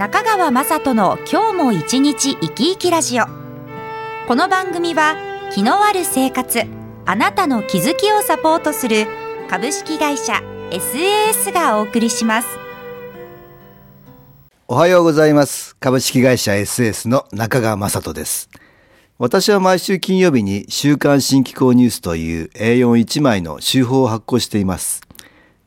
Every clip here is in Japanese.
中川雅人の今日も一日生き生きラジオ。この番組は気のある生活あなたの気づきをサポートする株式会社 SAS がお送りします。おはようございます。株式会社 SAS の中川雅人です。私は毎週金曜日に週刊新機構ニュースという A41 枚の週報を発行しています。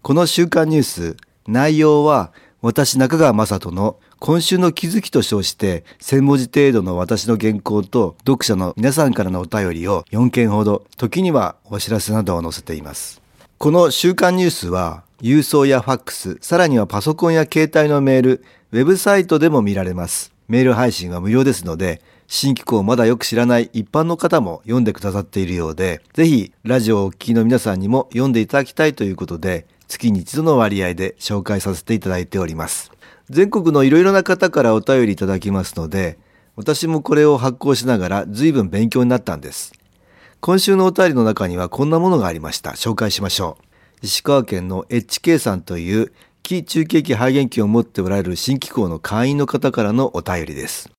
この週刊ニュース内容は私中川雅人の今週の気づきと称して1000文字程度の私の原稿と読者の皆さんからのお便りを4件ほど、時にはお知らせなどを載せています。この週刊ニュースは郵送やファックス、さらにはパソコンや携帯のメール、ウェブサイトでも見られます。メール配信は無料ですので、新機構をまだよく知らない一般の方も読んでくださっているようで、ぜひラジオをお聞きの皆さんにも読んでいただきたいということで、月に一度の割合で紹介させていただいております。全国のいろいろな方からお便りいただきますので、私もこれを発行しながら随分勉強になったんです。今週のお便りの中にはこんなものがありました。紹介しましょう。石川県の HK さんという気中継機肺元機を持っておられる新機構の会員の方からのお便りです。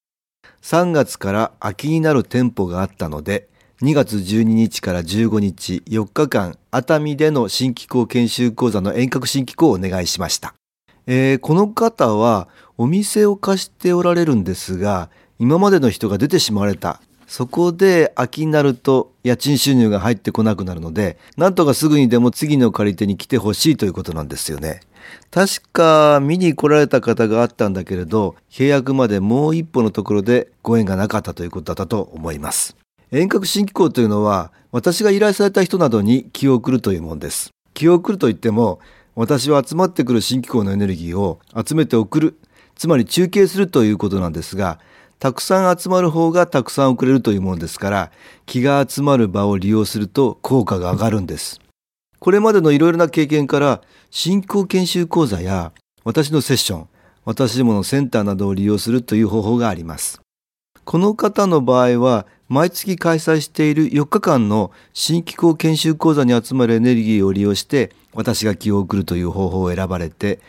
3月から秋になる店舗があったので、2月12日から15日4日間熱海での新機構研修講座の遠隔新機構をお願いしました。えー、この方はお店を貸しておられるんですが、今までの人が出てしまわれた。そこで秋になると家賃収入が入ってこなくなるので、なんとかすぐにでも次の借り手に来てほしいということなんですよね。確か見に来られた方があったんだけれど、契約までもう一歩のところでご縁がなかったということだったと思います。遠隔新機構というのは、私が依頼された人などに気を送るというものです。気を送るといっても、私は集まってくる新機構のエネルギーを集めて送る、つまり中継するということなんですが、たくさん集まる方がたくさん送れるというものですから、気が集まる場を利用すると効果が上がるんです。これまでのいろいろな経験から、新興研修講座や私のセッション、私どものセンターなどを利用するという方法があります。この方の場合は、毎月開催している4日間の新機構研修講座に集まるエネルギーを利用して、私が気を送るという方法を選ばれて、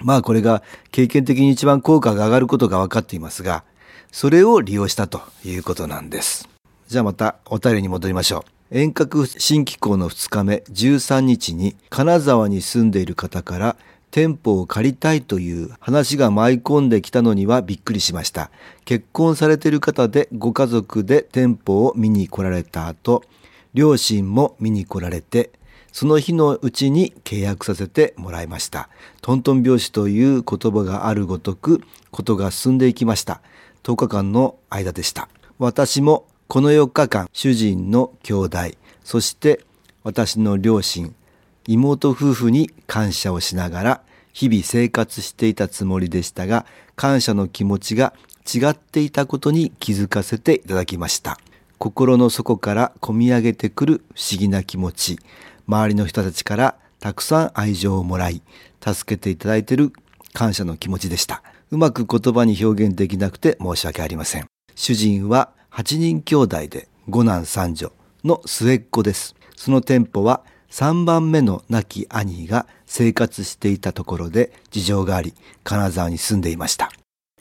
まあこれが経験的に一番効果が上がることが分かっていますが、それを利用したということなんです。じゃあまたお便りに戻りましょう。遠隔新機構の2日目13日に金沢に住んでいる方から店舗を借りたいという話が舞い込んできたのにはびっくりしました。結婚されている方でご家族で店舗を見に来られた後、両親も見に来られて、その日のうちに契約させてもらいました。トントン拍子という言葉があるごとく、ことが進んでいきました。10日間の間でした。私もこの4日間、主人の兄弟、そして私の両親、妹夫婦に感謝をしながら日々生活していたつもりでしたが、感謝の気持ちが違っていたことに気づかせていただきました。心の底から込み上げてくる不思議な気持ち、周りの人たちからたくさん愛情をもらい、助けていただいている感謝の気持ちでした。うまく言葉に表現できなくて申し訳ありません。主人は8人兄弟で5男3女の末っ子です。その店舗は3番目の亡き兄が生活していたところで事情があり、金沢に住んでいました。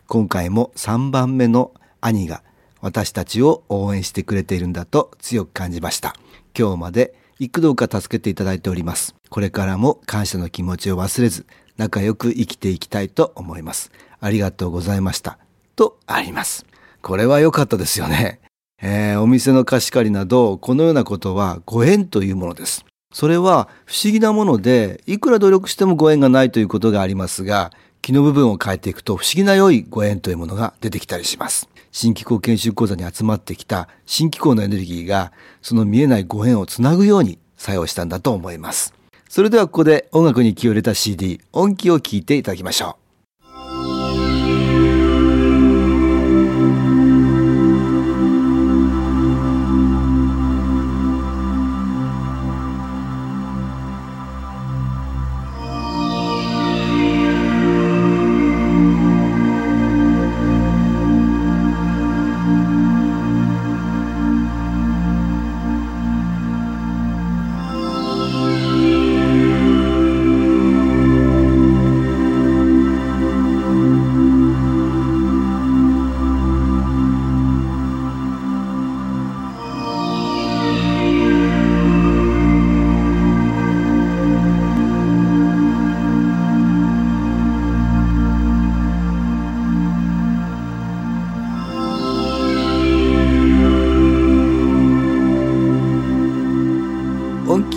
今回も3番目の兄が私たちを応援してくれているんだと強く感じました。今日まで幾度か助けていただいております。これからも感謝の気持ちを忘れず、仲良く生きていきたいと思います。ありがとうございました。とあります。これは良かったですよね。えー、お店の貸し借りなど、このようなことはご縁というものです。それは不思議なもので、いくら努力してもご縁がないということがありますが、気の部分を変えていくと不思議な良いご縁というものが出てきたりします。新機構研修講座に集まってきた新機構のエネルギーが、その見えないご縁をつなぐように作用したんだと思います。それではここで音楽に気を入れた CD、音機を聴いていただきましょう。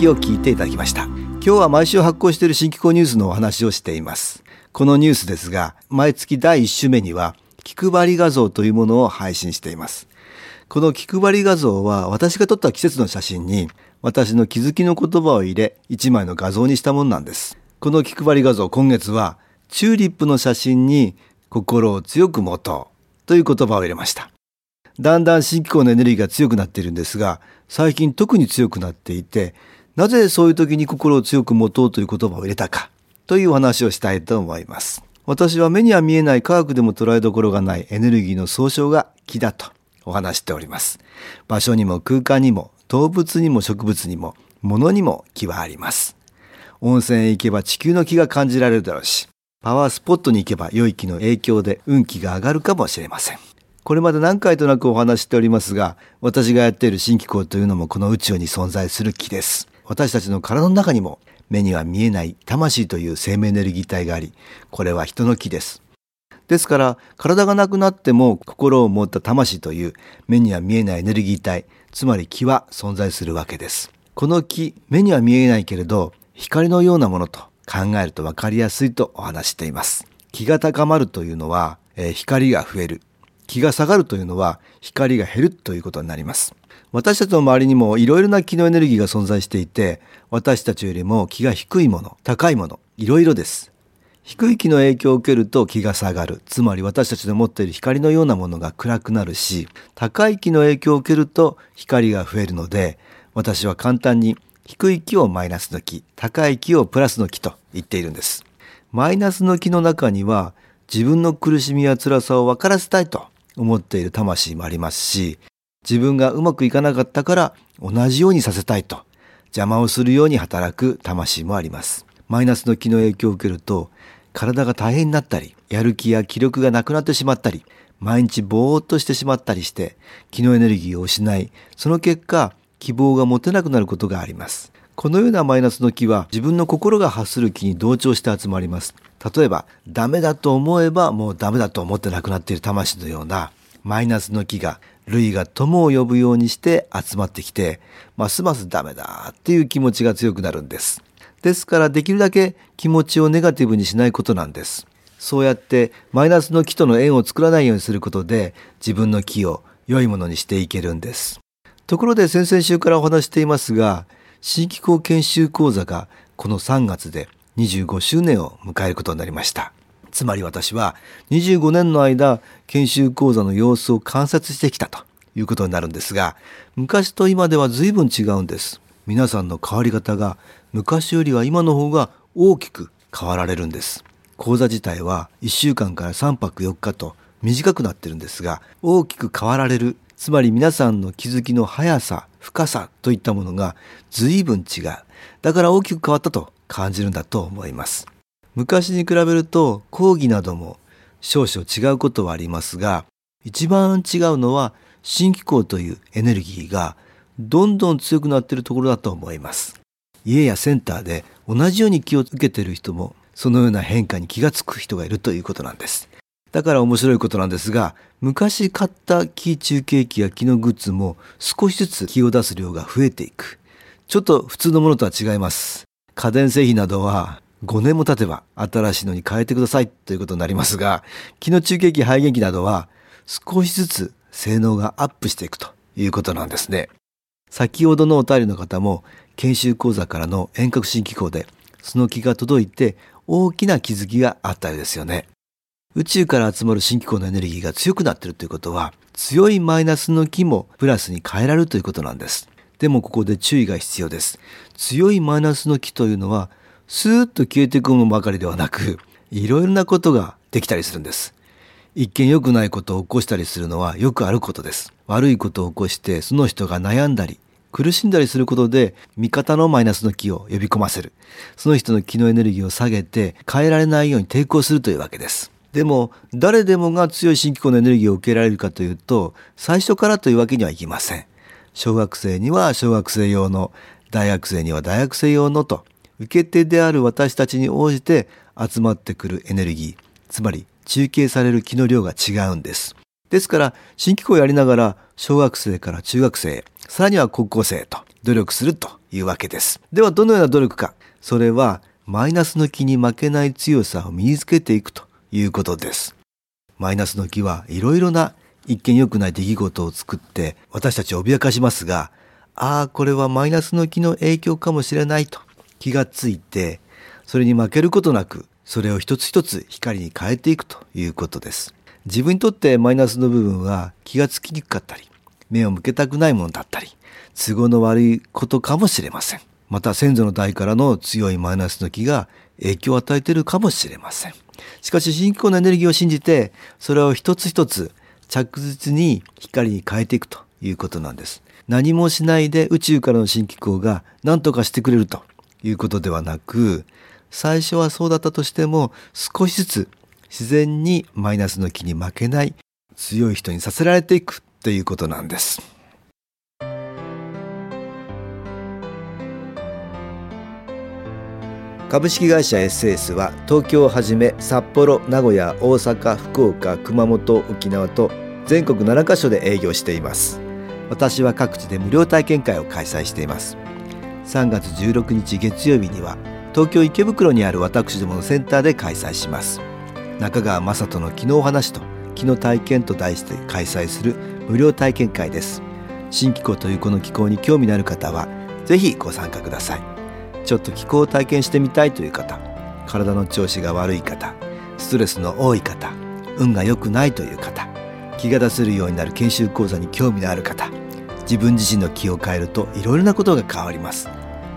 きを聞いていただきました。今日は毎週発行している新機構ニュースのお話をしています。このニュースですが毎月第1週目には気配り画像というものを配信しています。この気配り画像は私が撮った季節の写真に私の気づきの言葉を入れ1枚の画像にしたものなんです。この気配り画像今月はチューリップの写真に心を強く持とうという言葉を入れました。だんだん新機構のエネルギーが強くなっているんですが最近特に強くなっていてなぜそういう時に心を強く持とうという言葉を入れたかというお話をしたいと思います私は目には見えない科学でも捉えどころがないエネルギーの総称が気だとお話しております。場所にも空間にも動物にも植物にも物にも気はあります。温泉へ行けば地球の気が感じられるだろうし、パワースポットに行けば良い気の影響で運気が上がるかもしれません。これまで何回となくお話しておりますが、私がやっている新機構というのもこの宇宙に存在する気です。私たちの体の中にも目には見えない魂という生命エネルギー体があり、これは人の気です。ですから体がなくなっても心を持った魂という目には見えないエネルギー体つまり気は存在するわけです。この気目には見えないけれど光のようなものと考えると分かりやすいとお話しています。気が高まるというのは、えー、光が増える。気が下がるというのは光が減るということになります。私たちの周りにもいろいろな気のエネルギーが存在していて私たちよりも気が低いもの高いものいろいろです低い気の影響を受けると気が下がる。つまり私たちの持っている光のようなものが暗くなるし、高い気の影響を受けると光が増えるので、私は簡単に低い気をマイナスの気、高い気をプラスの気と言っているんです。マイナスの気の中には自分の苦しみや辛さを分からせたいと思っている魂もありますし、自分がうまくいかなかったから同じようにさせたいと邪魔をするように働く魂もあります。マイナスの気の影響を受けると体が大変になったり、やる気や気力がなくなってしまったり、毎日ぼーっとしてしまったりして、気のエネルギーを失い、その結果、希望が持てなくなることがあります。このようなマイナスの気は自分の心が発する気に同調して集まります。例えば、ダメだと思えばもうダメだと思ってなくなっている魂のようなマイナスの気が類が友を呼ぶようにして集まってきて、ますますダメだっていう気持ちが強くなるんです。ですからできるだけ気持ちをネガティブにしないことなんです。そうやってマイナスの気との縁を作らないようにすることで自分の気を良いものにしていけるんです。ところで先々週からお話していますが、新機構研修講座がこの3月で25周年を迎えることになりました。つまり私は25年の間研修講座の様子を観察してきたということになるんですが、昔と今では随分違うんです。皆さんの変わり方が昔よりは今の方が大きく変わられるんです。講座自体は1週間から3泊4日と短くなってるんですが大きく変わられるつまり皆さんの気づきの速さ深さといったものが随分違う。だから大きく変わったと感じるんだと思います。昔に比べると講義なども少々違うことはありますが一番違うのは新機構というエネルギーがどんどん強くなっているところだと思います家やセンターで同じように気を受けている人もそのような変化に気がつく人がいるということなんです。だから面白いことなんですが、昔買った気中継機や気のグッズも少しずつ気を出す量が増えていく。ちょっと普通のものとは違います。家電製品などは5年も経てば新しいのに変えてくださいということになりますが、気の中継機肺元機などは少しずつ性能がアップしていくということなんですね。先ほどのお便りの方も研修講座からの遠隔新機構でその気が届いて大きな気づきがあったようですよね。宇宙から集まる新機構のエネルギーが強くなってるということは強いマイナスの気もプラスに変えられるということなんです。でもここで注意が必要です。強いマイナスの気というのはスーッと消えていくものばかりではなくいろいろなことができたりするんです。一見良くないことを起こしたりするのはよくあることです。悪いことを起こしてその人が悩んだり苦しんだりすることで味方のマイナスの気を呼び込ませる。その人の気のエネルギーを下げて変えられないように抵抗するというわけです。でも誰でもが強い新機構のエネルギーを受けられるかというと最初からというわけにはいきません。小学生には小学生用の大学生には大学生用のと受け手である私たちに応じて集まってくるエネルギーつまり中継される気の量が違うんです。ですから新機構をやりながら小学生から中学生さらには高校生と努力するというわけです。ではどのような努力か。それはマイナスの気に負けない強さを身につけていくということです。マイナスの気はいろいろな一見良くない出来事を作って私たちを脅かしますが、ああ、これはマイナスの気の影響かもしれないと気がついて、それに負けることなく、それを一つ一つ光に変えていくということです。自分にとってマイナスの部分は気がつきにくかったり、目を向けたくないものだったり、都合の悪いことかもしれません。また先祖の代からの強いマイナスの気が影響を与えているかもしれません。しかし信仰のエネルギーを信じて、それを一つ一つ着実に光に変えていくということなんです。何もしないで宇宙からの新機構が何とかしてくれるということではなく、最初はそうだったとしても少しずつ自然にマイナスの気に負けない強い人にさせられていくということなんです。株式会社 SS は東京をはじめ札幌名古屋大阪福岡熊本沖縄と全国7カ所で営業しています私は各地で無料体験会を開催しています3月16日月曜日には東京池袋にある私どものセンターで開催します。中川雅人の昨日話と昨日体験と題して開催する無料体験会です。新気候というこの気候に興味のある方はぜひご参加ください。ちょっと気候を体験してみたいという方体の調子が悪い方ストレスの多い方運が良くないという方気が出せるようになる研修講座に興味のある方自分自身の気を変えるといろいろなことが変わります。